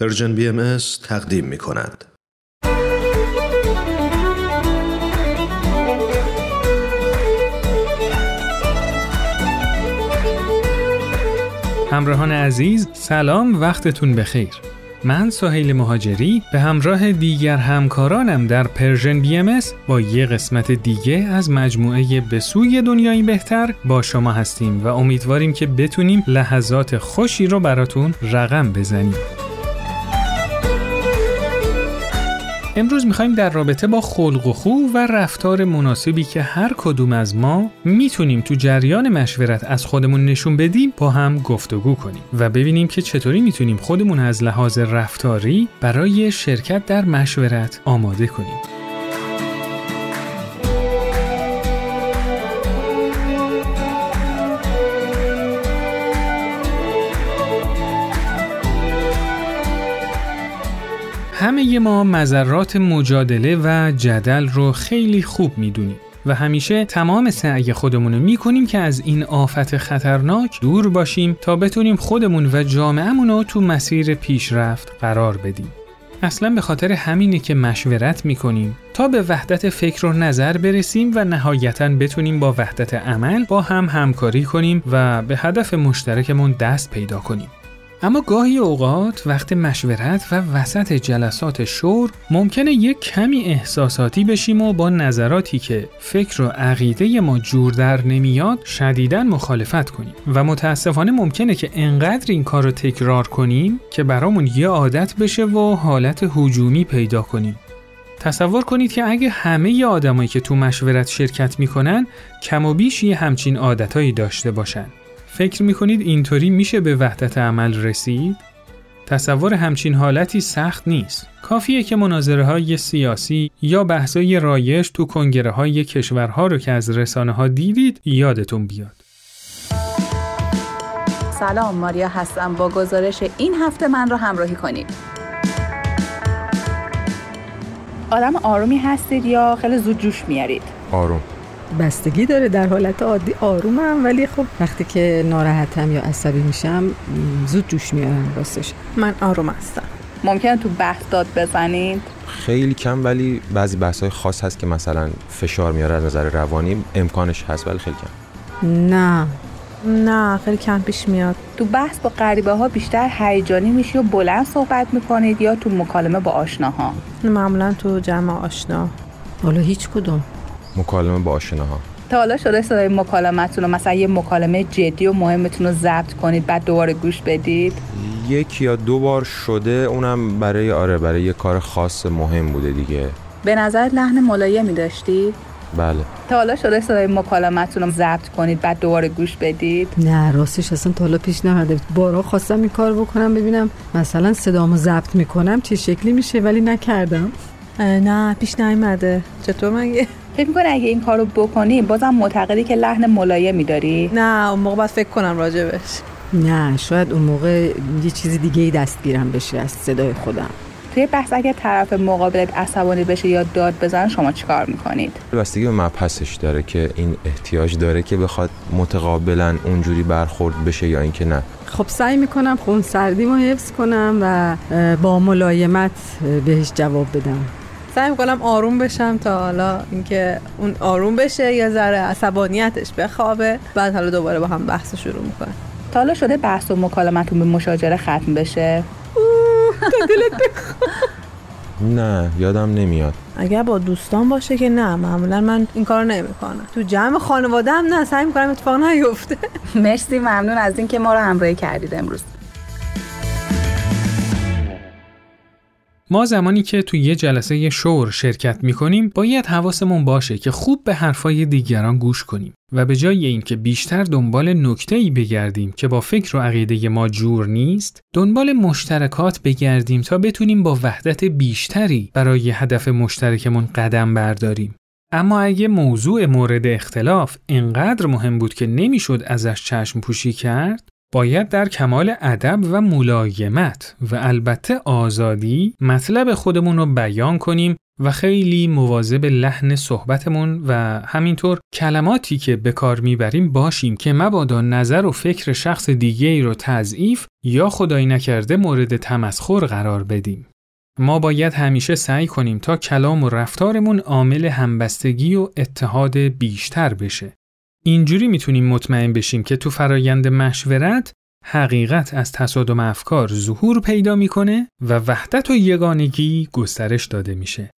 Persian BM تقدیم می کند. همراهان عزیز سلام وقتتون بخیر من سهیل مهاجری به همراه دیگر همکارانم در Persian BM با یه قسمت دیگه از مجموعه به سوی دنیایی بهتر با شما هستیم و امیدواریم که بتونیم لحظات خوشی رو براتون رقم بزنیم. امروز می‌خوایم در رابطه با خلق و خو و رفتار مناسبی که هر کدوم از ما می‌تونیم تو جریان مشورت از خودمون نشون بدیم با هم گفتگو کنیم و ببینیم که چطوری می‌تونیم خودمون از لحاظ رفتاری برای شرکت در مشورت آماده کنیم. همه ما مذرات مجادله و جدل رو خیلی خوب می‌دونیم و همیشه تمام سعی خودمون رو می‌کنیم که از این آفت خطرناک دور باشیم تا بتونیم خودمون و جامعهمون رو تو مسیر پیشرفت قرار بدیم. اصلا به خاطر همینه که مشورت می‌کنیم تا به وحدت فکر و نظر برسیم و نهایتا بتونیم با وحدت عمل با هم همکاری کنیم و به هدف مشترکمون دست پیدا کنیم. اما گاهی اوقات وقت مشورت و وسط جلسات شور ممکنه یک کمی احساساتی بشیم و با نظراتی که فکر و عقیده ما جور در نمیاد شدیداً مخالفت کنیم. و متاسفانه ممکنه که انقدر این کار رو تکرار کنیم که برامون یه عادت بشه و حالت هجومی پیدا کنیم. تصور کنید که اگه همه آدمایی که تو مشورت شرکت می‌کنن کم و بیش یه همچین عادتهایی داشته باشن. فکر می‌کنید اینطوری میشه به وحدت عمل رسید؟ تصور همچین حالتی سخت نیست. کافیه که مناظره های سیاسی یا بحثای رایش تو کنگره های کشورها رو که از رسانه ها دیدید یادتون بیاد. سلام ماریا هستم با گزارش این هفته من رو همراهی کنید. آدم آرومی هستید یا خیلی زود جوش میارید؟ آروم بستگی داره در حالت عادی. آرومم ولی خب وقتی که ناراحتم یا عصبی میشم زود جوش میارم راستش. من آروم هستم. ممکنه تو بحث داد بزنید؟ خیلی کم ولی بعضی بحث های خاص هست که مثلا فشار میاره از نظر روانی. امکانش هست ولی خیلی کم. نه. نه خیلی کم پیش میاد. تو بحث با غریبه ها بیشتر هیجانی میشی و بلند صحبت می‌کنید یا تو مکالمه با آشناها؟ معمولا تو جمع آشنا. حالا هیچ کدوم. مکالمه با آشناها. تا حالا شده صدای مکالمتون رو مثلا یه مکالمه جدی و مهمتون رو ضبط کنید بعد دوباره گوش بدید؟ یک یا دو بار شده اونم برای آره برای یه کار خاص مهم بوده دیگه. به نظر لحن ملایمی داشتی؟ بله. تا حالا شده صدای مکالمتون رو ضبط کنید بعد دوباره گوش بدید؟ نه راستش اصلا تا حالا پیش نمرده بارا خواستم این کار بکنم ببینم مثلا صدامو ضبط می‌کنم چه شکلی میشه ولی نکردم. نه پیش نیومده. چطور مگه؟ فکر می‌کنی اگه این کارو بکنی بازم معتقدی که لحن ملایمی داری؟ نه اون موقع باید فکر کنم راجبش نه شاید اون موقع یه چیز دیگه ای دستگیرم بشه از صدای خودم. توی بحث اگه طرف مقابلت عصبانی بشه یا داد بزن شما چیکار می‌کنید؟ بستگی به مبحثش داره که این احتیاج داره که بخواد متقابلا اونجوری برخورد بشه یا اینکه نه. خب سعی می‌کنم خون سردیمو حفظ کنم و با ملایمت بهش جواب بدم. سعی می‌کنم آروم بشم تا حالا اینکه اون آروم بشه یا ذره عصبانیتش بخوابه. بعد حالا دوباره با هم بحث شروع می‌کنه تا حالا شده بحث و مکالمتون به مشاجره ختم بشه؟ نه یادم نمیاد. اگر با دوستان باشه که نه معمولا من این کار نمی‌کنم. تو جمع خانواده هم نه سعی می‌کنم اتفاق نیفته. مرسی ممنون از اینکه ما رو همراهی کردید امروز. ما زمانی که توی یه جلسه شور شرکت می‌کنیم باید حواسمون باشه که خوب به حرفای دیگران گوش کنیم و به جای اینکه بیشتر دنبال نکته ای بگردیم که با فکر و عقیده ما جور نیست دنبال مشترکات بگردیم تا بتونیم با وحدت بیشتری برای هدف مشترکمون قدم برداریم. اما اگه موضوع مورد اختلاف اینقدر مهم بود که نمی‌شد ازش چشم پوشی کرد باید در کمال ادب و ملایمت و البته آزادی مطلب خودمون رو بیان کنیم و خیلی مواظب لحن صحبتمون و همینطور کلماتی که به کار می‌بریم باشیم که مبادا نظر و فکر شخص دیگه ای رو تضعیف یا خدایی نکرده مورد تمسخر قرار بدیم. ما باید همیشه سعی کنیم تا کلام و رفتارمون عامل همبستگی و اتحاد بیشتر بشه. اینجوری می‌تونیم مطمئن بشیم که تو فرایند مشورت حقیقت از تصادم افکار ظهور پیدا می‌کنه و وحدت و یگانگی گسترش داده میشه.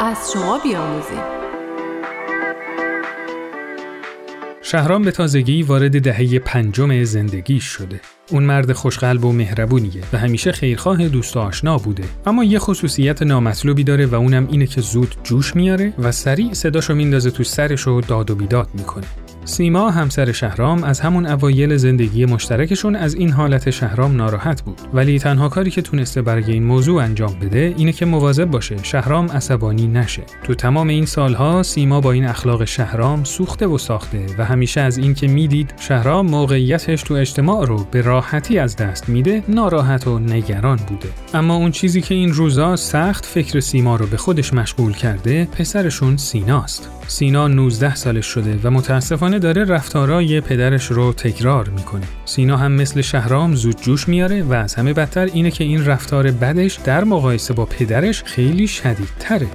از شما بیاموزیم شهرام به تازگی وارد دهه پنجم زندگیش شده. اون مرد خوشقلب و مهربونیه و همیشه خیرخواه دوست و آشنا بوده اما یه خصوصیت نامطلوبی داره و اونم اینه که زود جوش میاره و سریع صداشو میندازه تو سرش و داد و بیداد می‌کنه سیما همسر شهرام از همون اوایل زندگی مشترکشون از این حالت شهرام ناراحت بود. ولی تنها کاری که تونسته برای این موضوع انجام بده اینه که مواظب باشه شهرام عصبانی نشه. تو تمام این سالها سیما با این اخلاق شهرام سوخته و ساخته و همیشه از اینکه می‌دید شهرام موقعیتش تو اجتماع رو به راحتی از دست میده ناراحت و نگران بوده. اما اون چیزی که این روزا سخت فکر سیما رو به خودش مشغول کرده پسرشون سیناست. سینا 19 سالش شده و متاسفانه داره رفتارای پدرش رو تکرار می‌کنه. سینا هم مثل شهرام زود جوش میاره و از همه بدتر اینه که این رفتار بدش در مقایسه با پدرش خیلی شدیدتره.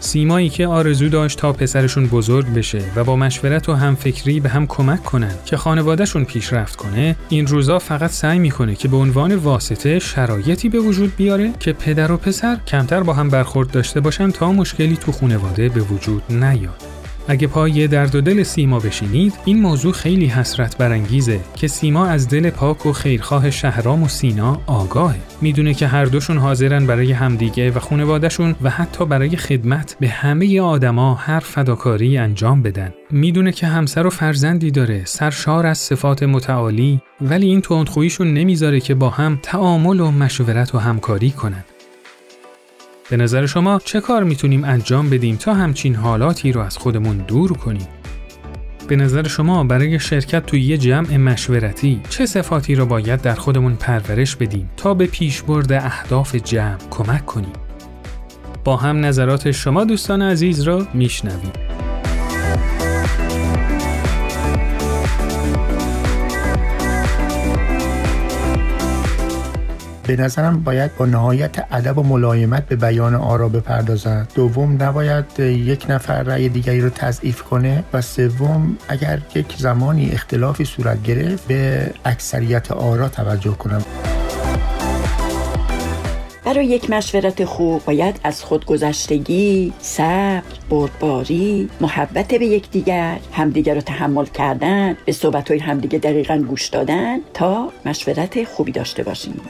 سیمایی که آرزو داشت تا پسرشون بزرگ بشه و با مشورت و همفکری به هم کمک کنن که خانوادهشون پیشرفت کنه این روزا فقط سعی می‌کنه که به عنوان واسطه شرایطی به وجود بیاره که پدر و پسر کمتر با هم برخورد داشته باشن تا مشکلی تو خانواده به وجود نیاد اگه پای درد و دل سیما بشینید این موضوع خیلی حسرت برانگیزه که سیما از دل پاک و خیرخواه شهرام و سینا آگاهه. می‌دونه که هر دوشون حاضرن برای همدیگه و خانوادهشون و حتی برای خدمت به همه آدما هر فداکاری انجام بدن. می‌دونه که همسر و فرزندی داره سرشار از صفات متعالی ولی این تندخوییشون نمی‌ذاره که با هم تعامل و مشورت و همکاری کنن. به نظر شما چه کار می‌تونیم انجام بدیم تا همچین حالاتی رو از خودمون دور کنیم؟ به نظر شما برای شرکت توی یه جمع مشورتی چه صفاتی رو باید در خودمون پرورش بدیم تا به پیشبرد اهداف جمع کمک کنیم؟ با هم نظرات شما دوستان عزیز را میشنویم. به نظرم باید با نهایت ادب و ملایمت به بیان آرا بپردازند دوم نباید یک نفر رأی دیگری رو تضعیف کنه و سوم اگر یک زمانی اختلافی صورت گرفت به اکثریت آرا توجه کنم برای یک مشورت خوب باید از خودگذشتگی، صبر، بردباری، محبت به یکدیگر، همدیگر رو تحمل کردن، به صحبت های همدیگه دقیقا گوش دادن تا مشورت خوبی داشته باشیم.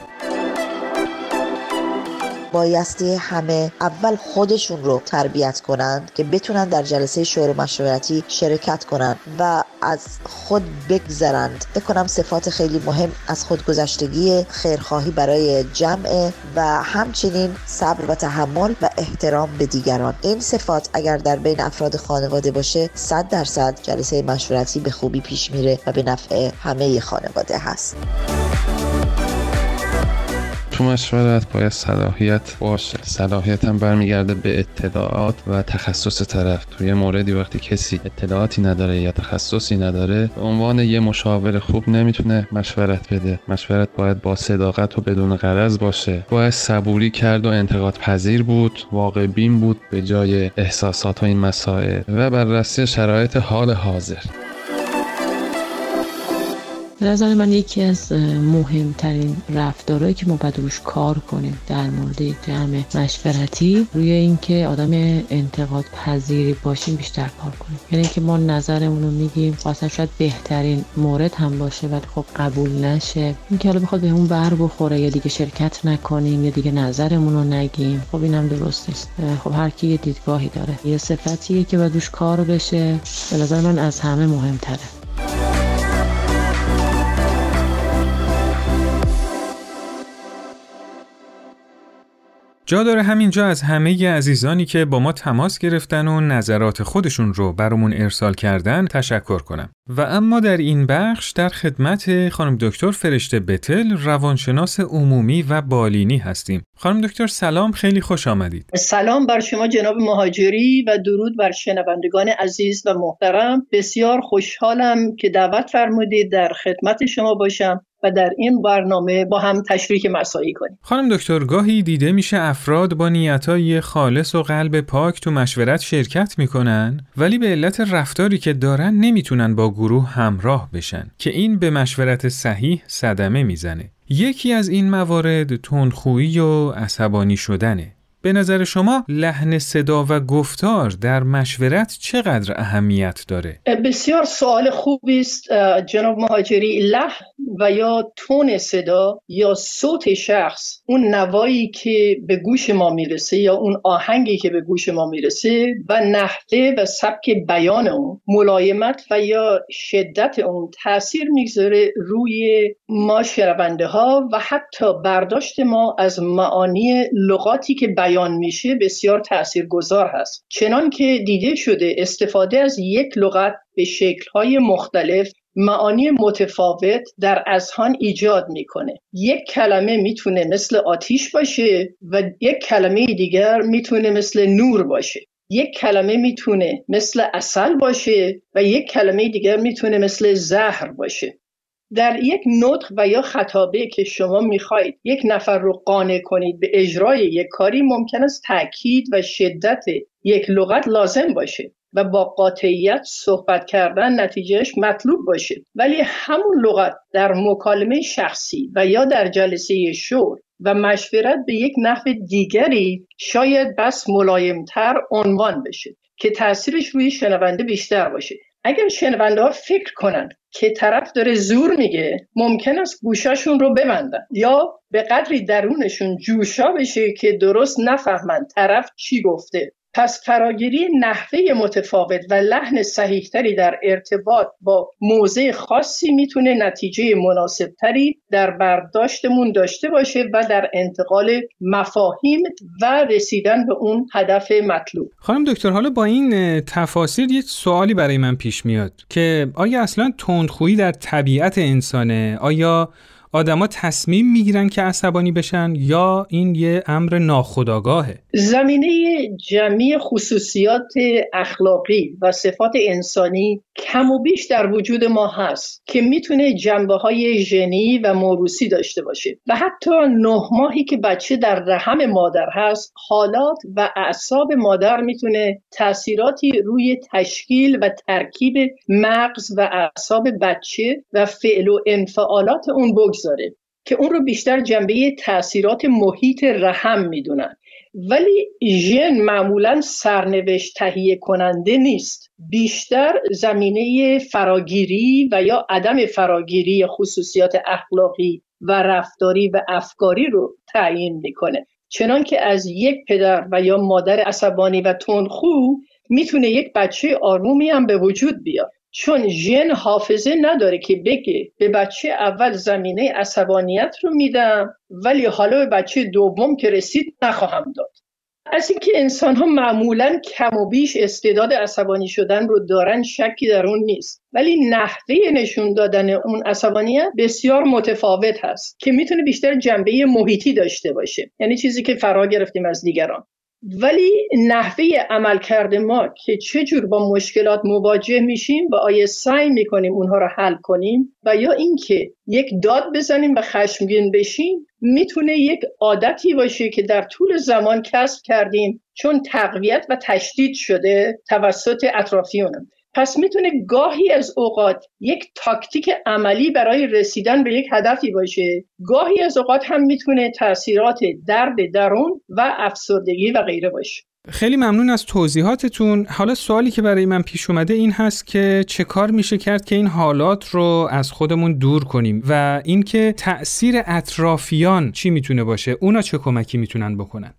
بایستی همه اول خودشون رو تربیت کنند که بتونن در جلسه شور مشورتی شرکت کنند و از خود بگذرند. بکنم صفات خیلی مهم از خودگذشتگی خیرخواهی برای جمع و همچنین صبر و تحمل و احترام به دیگران. این صفات اگر در بین افراد خانواده باشه صد درصد جلسه مشورتی به خوبی پیش میره و به نفع همه خانواده هست. تو مشورت باید صلاحیت باشه. صلاحیت هم برمیگرده به اطلاعات و تخصص طرف. توی موردی وقتی کسی اطلاعاتی نداره یا تخصصی نداره به عنوان یه مشاور خوب نمی‌تونه مشورت بده. مشورت باید با صداقت و بدون غرض باشه. باید صبوری کرد و انتقاد پذیر بود. واقع بین بود به جای احساسات و این مسائل. و بررسی شرایط حال حاضر. به نظر من یکی از مهمترین رفتارهایی که ما باید روش کار کنیم در مورد جمع مشورتی روی اینکه آدم انتقاد پذیری باشیم بیشتر کار کنیم. یعنی که ما نظرمون رو میگیم اصلا شاید بهترین مورد هم باشه ولی خب قبول نشه. اینکه حالا بخواد بهمون بر بخوره یا دیگه شرکت نکنیم یا دیگه نظرمون رو نگیم خب اینم درست نیست. خب هر کی یه دیدگاهی داره. یه صفتیه که باید روش کار بشه. به نظر من از همه مهمتره. جا داره همینجا از همه عزیزانی که با ما تماس گرفتن و نظرات خودشون رو برامون ارسال کردن تشکر کنم. و اما در این بخش در خدمت خانم دکتر فرشته بتل روانشناس عمومی و بالینی هستیم. خانم دکتر سلام خیلی خوش آمدید. سلام بر شما جناب مهاجری و درود بر شنوندگان عزیز و محترم. بسیار خوشحالم که دعوت فرمودید در خدمت شما باشم و در این برنامه با هم تشریک مسایی کنیم. خانم دکتر گاهی دیده میشه افراد با نیتای خالص و قلب پاک تو مشورت شرکت می‌کنن ولی به علت رفتاری که دارن نمی‌تونن با گروه همراه بشن که این به مشورت صحیح صدمه می‌زنه. یکی از این موارد تندخویی و عصبانی شدنه. به نظر شما لحن صدا و گفتار در مشورت چقدر اهمیت داره؟ بسیار سوال خوبی است جناب مهاجری لحن و یا تون صدا یا صوت شخص اون نوایی که به گوش ما می‌رسه یا اون آهنگی که به گوش ما می‌رسه و نحوه و سبک بیان اون ملایمت و یا شدت اون تاثیر می‌گذاره روی ما شنونده ها و حتی برداشت ما از معانی لغاتی که بیان بیان میشه بسیار تاثیرگذار هست. چنان که دیده شده استفاده از یک لغت به شکلهای مختلف معانی متفاوت در اذهان ایجاد می‌کنه. یک کلمه می‌تونه مثل آتیش باشه و یک کلمه دیگر می‌تونه مثل نور باشه. یک کلمه می‌تونه مثل اصل باشه و یک کلمه دیگر می‌تونه مثل زهر باشه. در یک نطق و یا خطابه که شما می‌خواهید یک نفر رو قانع کنید به اجرای یک کاری ممکن است تاکید و شدت یک لغت لازم باشه و با قاطعیت صحبت کردن نتیجهش مطلوب باشه. ولی همون لغت در مکالمه شخصی و یا در جلسه شور و مشورت به یک نحو دیگری شاید بس ملایمتر عنوان بشه که تاثیرش روی شنونده بیشتر باشه. اگر شنونده ها فکر کنند که طرف داره زور میگه ممکن است گوشاشون رو ببندن. یا به قدری درونشون جوشا بشه که درست نفهمند طرف چی گفته. پس فراگیری نحوه متفاوت و لحن صحیحتری در ارتباط با موضع خاصی می‌تونه نتیجه مناسبتری در برداشتمون داشته باشه و در انتقال مفاهیم و رسیدن به اون هدف مطلوب. خانم دکتر حالا با این تفاصیل یک سوالی برای من پیش میاد که آیا اصلا تندخویی در طبیعت انسانه؟ آیا آدما تصمیم می‌گیرن که عصبانی بشن یا این یه امر ناخودآگاهه. زمینه جمعی خصوصیات اخلاقی و صفات انسانی کم و بیش در وجود ما هست که می‌تونه جنبه های ژنی و موروسی داشته باشه و حتی نه ماهی که بچه در رحم مادر هست حالات و اعصاب مادر می‌تونه تاثیراتی روی تشکیل و ترکیب مغز و اعصاب بچه و فعل و انفعالات اون بگذاره. که اون رو بیشتر جنبه تاثیرات محیط رحم می‌دونن. ولی ژن معمولا سرنوشت تهیه کننده نیست. بیشتر زمینه فراگیری و یا عدم فراگیری خصوصیات اخلاقی و رفتاری و افکاری رو تعیین می‌کنه. چنان که از یک پدر و یا مادر عصبانی و تندخو می‌تونه یک بچه آرومی هم به وجود بیاد. چون ژن حافظه نداره که بگه به بچه اول زمینه عصبانیت رو میدم ولی حالا به بچه دوم که رسید نخواهم داد. از اینکه انسان ها معمولا کم و بیش استعداد عصبانی شدن رو دارن شکی در اون نیست. ولی نحوه نشون دادن اون عصبانیت بسیار متفاوت هست که می‌تونه بیشتر جنبه محیطی داشته باشه. یعنی چیزی که فرا گرفتیم از دیگران. ولی نحوه عملکرد ما که چجور با مشکلات مواجه میشیم و آیا سعی می‌کنیم اونها رو حل کنیم و یا اینکه یک داد بزنیم و خشمگین بشیم می‌تونه یک عادتی باشه که در طول زمان کسب کردیم چون تقویت و تشدید شده توسط اطرافیونم پس می‌تونه گاهی از اوقات یک تاکتیک عملی برای رسیدن به یک هدفی باشه. گاهی از اوقات هم می‌تونه تاثیرات درد درون و افسردگی و غیره باشه. خیلی ممنون از توضیحاتتون. حالا سوالی که برای من پیش اومده این هست که چه کار میشه کرد که این حالات رو از خودمون دور کنیم و اینکه تاثیر اطرافیان چی می‌تونه باشه؟ اونا چه کمکی می‌تونن بکنن؟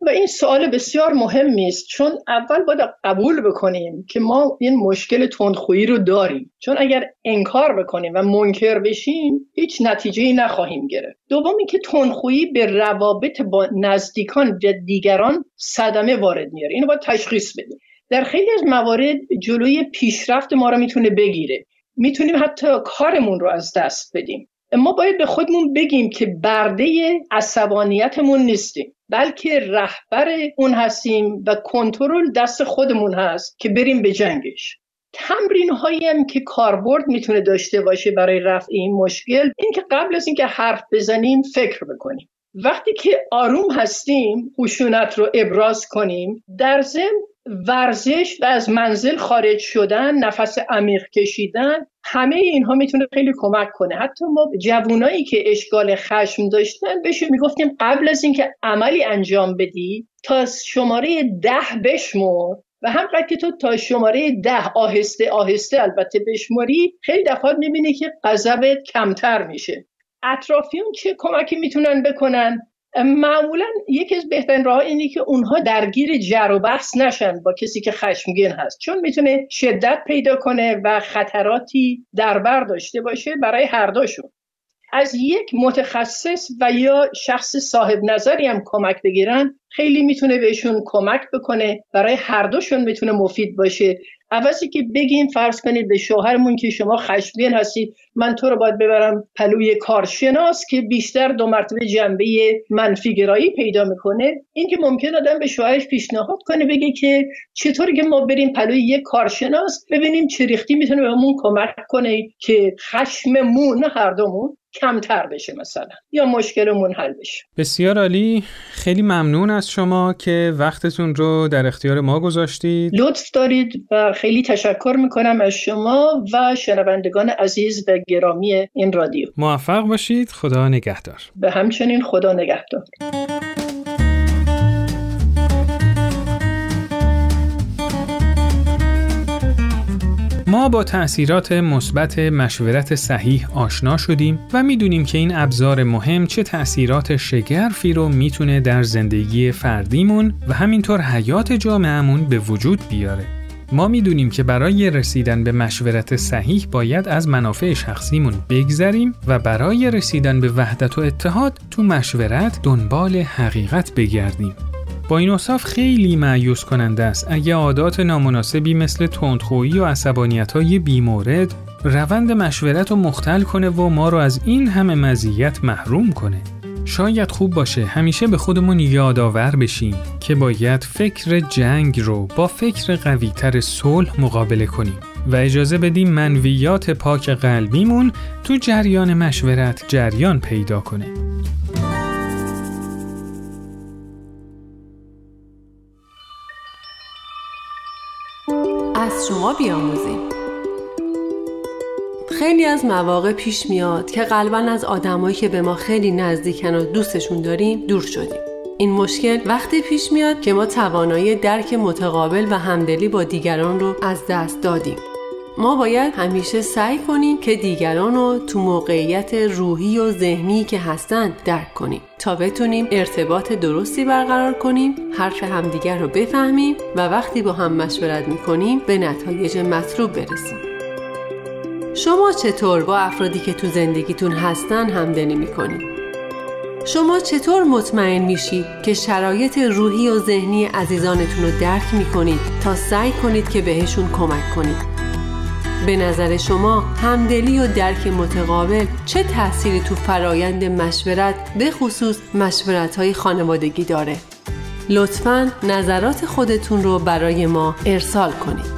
و این سوال بسیار مهمی است چون اول باید قبول بکنیم که ما این مشکل تندخویی رو داریم. چون اگر انکار بکنیم و منکر بشیم هیچ نتیجه ای نخواهیم گرفت. دومی که تندخویی به روابط با نزدیکان و دیگران صدمه وارد میاره. اینو باید تشخیص بدیم. در خیلی از موارد جلوی پیشرفت ما رو می‌تونه بگیره. می‌تونیم حتی کارمون رو از دست بدیم. ما باید به خودمون بگیم که برده عصبانیتمون نیستیم. بلکه رهبر اون هستیم و کنترل دست خودمون هست که بریم به جنگش. تمرین هایی هم که کاربرد می‌تونه داشته باشه برای رفع این مشکل این که قبل از اینکه حرف بزنیم فکر بکنیم. وقتی که آروم هستیم خشونت رو ابراز کنیم در ضمن ورزش و از منزل خارج شدن نفس عمیق کشیدن همه اینها می‌تونه خیلی کمک کنه. حتی ما جوانایی که اشکال خشم داشتن بهشون می‌گفتیم قبل از اینکه عملی انجام بدی تا شماره ده بشمر. و همقدر که تو تا شماره ده آهسته آهسته البته بشمری خیلی دفعات می‌بینی که غضبت کمتر میشه. اطرافیون چه کمکی می‌تونن بکنن؟ معمولا یکی از بهترین راه اینه که اونها درگیر جر و بحث نشن با کسی که خشمگین هست. چون می‌تونه شدت پیدا کنه و خطراتی در بر داشته باشه برای هر دوشون. از یک متخصص و یا شخص صاحب نظری هم کمک بگیرن خیلی می‌تونه بهشون کمک بکنه. برای هر دوشون می‌تونه مفید باشه. عوضی که بگیم فرض کنید به شوهرمون که شما خشمگین هستید من تو رو باید ببرم پلوی کارشناس که بیشتر دو مرتبه جنبه منفی گرایی پیدا می‌کنه. این که ممکن آدم به شوهرش پیشنهاد کنه بگه که چطوری که ما بریم پلوی یک کارشناس ببینیم چه ریختی می‌تونه بهمون کمک کنه که خشممون هر دومون کمتر بشه مثلا یا مشکلمون حل بشه. بسیار عالی. خیلی ممنون از شما که وقتتون رو در اختیار ما گذاشتید. لطف دارید و خیلی تشکر می‌کنم از شما و شنوندگان عزیز و گرامی این رادیو. موفق باشید. خدا نگهدار. به همچنین خدا نگهدار. با تأثیرات مثبت مشورت صحیح آشنا شدیم و می‌دونیم که این ابزار مهم چه تأثیرات شگرفی رو می‌تونه در زندگی فردیمون و همینطور حیات جامعهمون به وجود بیاره. ما می‌دونیم که برای رسیدن به مشورت صحیح باید از منافع شخصیمون بگذریم و برای رسیدن به وحدت و اتحاد تو مشورت دنبال حقیقت بگردیم. با این اصاف خیلی معیوس کننده است اگه عادات نامناسبی مثل تندخویی و عصبانیت های بیمورد روند مشورت رو مختل کنه و ما رو از این همه مزیت محروم کنه. شاید خوب باشه همیشه به خودمون یادآور بشیم که باید فکر جنگ رو با فکر قویتر صلح مقابله کنیم و اجازه بدیم منویات پاک قلبیمون تو جریان مشورت جریان پیدا کنه. شما بیاموزیم. خیلی از مواقع پیش میاد که قلبا از آدمایی که به ما خیلی نزدیکن و دوستشون داریم دور شدیم. این مشکل وقتی پیش میاد که ما توانایی درک متقابل و همدلی با دیگران رو از دست دادیم. ما باید همیشه سعی کنیم که دیگران رو تو موقعیت روحی و ذهنی که هستند درک کنیم تا بتونیم ارتباط درستی برقرار کنیم حرف همدیگر رو بفهمیم و وقتی با هم مشورت می‌کنیم به نتایج مطلوب برسیم شما چطور با افرادی که تو زندگیتون هستن همدلی می‌کنید؟ شما چطور مطمئن میشید که شرایط روحی و ذهنی عزیزانتون رو درک می‌کنید تا سعی کنید که بهشون کمک کنید؟ به نظر شما همدلی و درک متقابل چه تأثیری تو فرایند مشورت به خصوص مشورت های خانوادگی داره؟ لطفا نظرات خودتون رو برای ما ارسال کنید.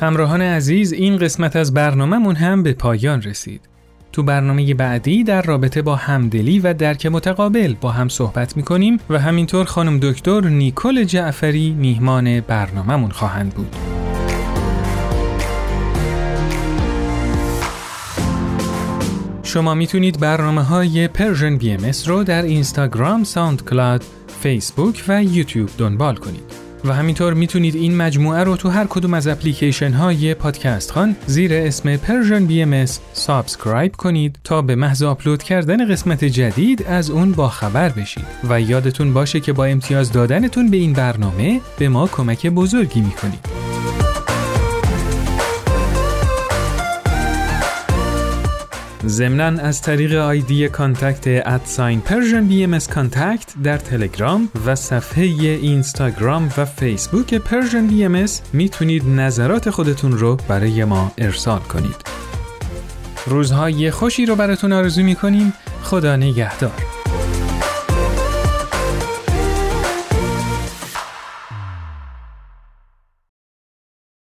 همراهان عزیز این قسمت از برنامهمون هم به پایان رسید. تو برنامه بعدی در رابطه با همدلی و درک متقابل با هم صحبت می‌کنیم و همینطور خانم دکتر نیکل جعفری میهمان برنامهمون خواهند بود. شما می‌تونید برنامه های Persian BM رو در اینستاگرام، SoundCloud، فیسبوک و یوتیوب دنبال کنید. و همینطور می‌تونید این مجموعه رو تو هر کدوم از اپلیکیشن های پادکست خان زیر اسم Persian BM subscribe کنید تا به محض آپلود کردن قسمت جدید از اون با خبر بشید و یادتون باشه که با امتیاز دادنتون به این برنامه به ما کمک بزرگی می‌کنید. ضمنا از طریق آیدی contact at sign Persian BM contact در تلگرام و صفحه اینستاگرام و فیسبوک Persian BM می‌تونید نظرات خودتون رو برای ما ارسال کنید. روزهای خوشی رو براتون آرزو می‌کنیم. خدا نگهدار.